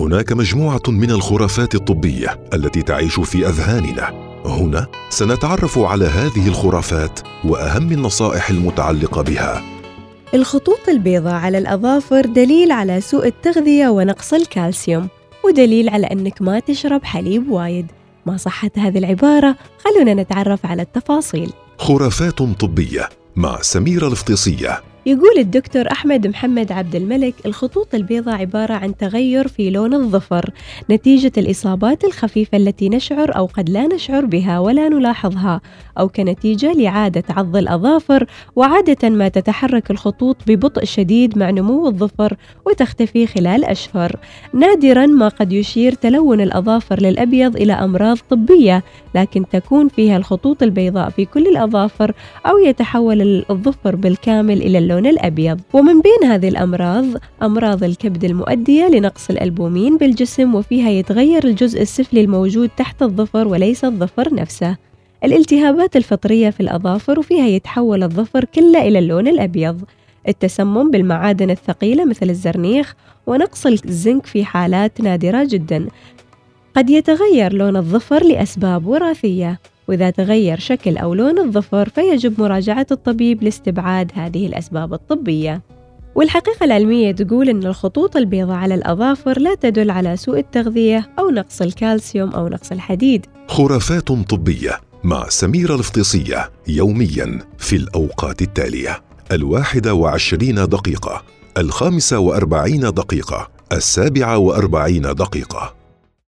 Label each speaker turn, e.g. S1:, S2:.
S1: هناك مجموعة من الخرافات الطبية التي تعيش في أذهاننا. هنا سنتعرف على هذه الخرافات وأهم النصائح المتعلقة بها.
S2: الخطوط البيضاء على الأظافر دليل على سوء التغذية ونقص الكالسيوم ودليل على أنك ما تشرب حليب وايد. ما صحة هذه العبارة؟ خلونا نتعرف على التفاصيل.
S1: خرافات طبية مع سميرة الفطيسيه
S2: يقول الدكتور أحمد محمد عبد الملك الخطوط البيضاء عبارة عن تغير في لون الظفر نتيجة الإصابات الخفيفة التي نشعر أو قد لا نشعر بها ولا نلاحظها أو كنتيجة لعادة عض الأظافر وعادة ما تتحرك الخطوط ببطء شديد مع نمو الظفر وتختفي خلال أشهر. نادرا ما قد يشير تلون الأظافر للأبيض إلى أمراض طبية لكن تكون فيها الخطوط البيضاء في كل الأظافر أو يتحول الظفر بالكامل إلى اللون الأبيض. ومن بين هذه الأمراض أمراض الكبد المؤدية لنقص الألبومين بالجسم وفيها يتغير الجزء السفلي الموجود تحت الظفر وليس الظفر نفسه. الالتهابات الفطرية في الأظافر وفيها يتحول الظفر كله إلى اللون الأبيض. التسمم بالمعادن الثقيلة مثل الزرنيخ ونقص الزنك في حالات نادرة جدا. قد يتغير لون الظفر لأسباب وراثية. وإذا تغير شكل أو لون الظفر فيجب مراجعة الطبيب لاستبعاد هذه الأسباب الطبية. والحقيقة العلمية تقول أن الخطوط البيضاء على الأظافر لا تدل على سوء التغذية أو نقص الكالسيوم أو نقص الحديد.
S1: خرافات طبية مع سميره الفطيسية يوميا في الأوقات التالية. الواحده وعشرين دقيقة الخامسة وأربعين دقيقة السابعة وأربعين دقيقة.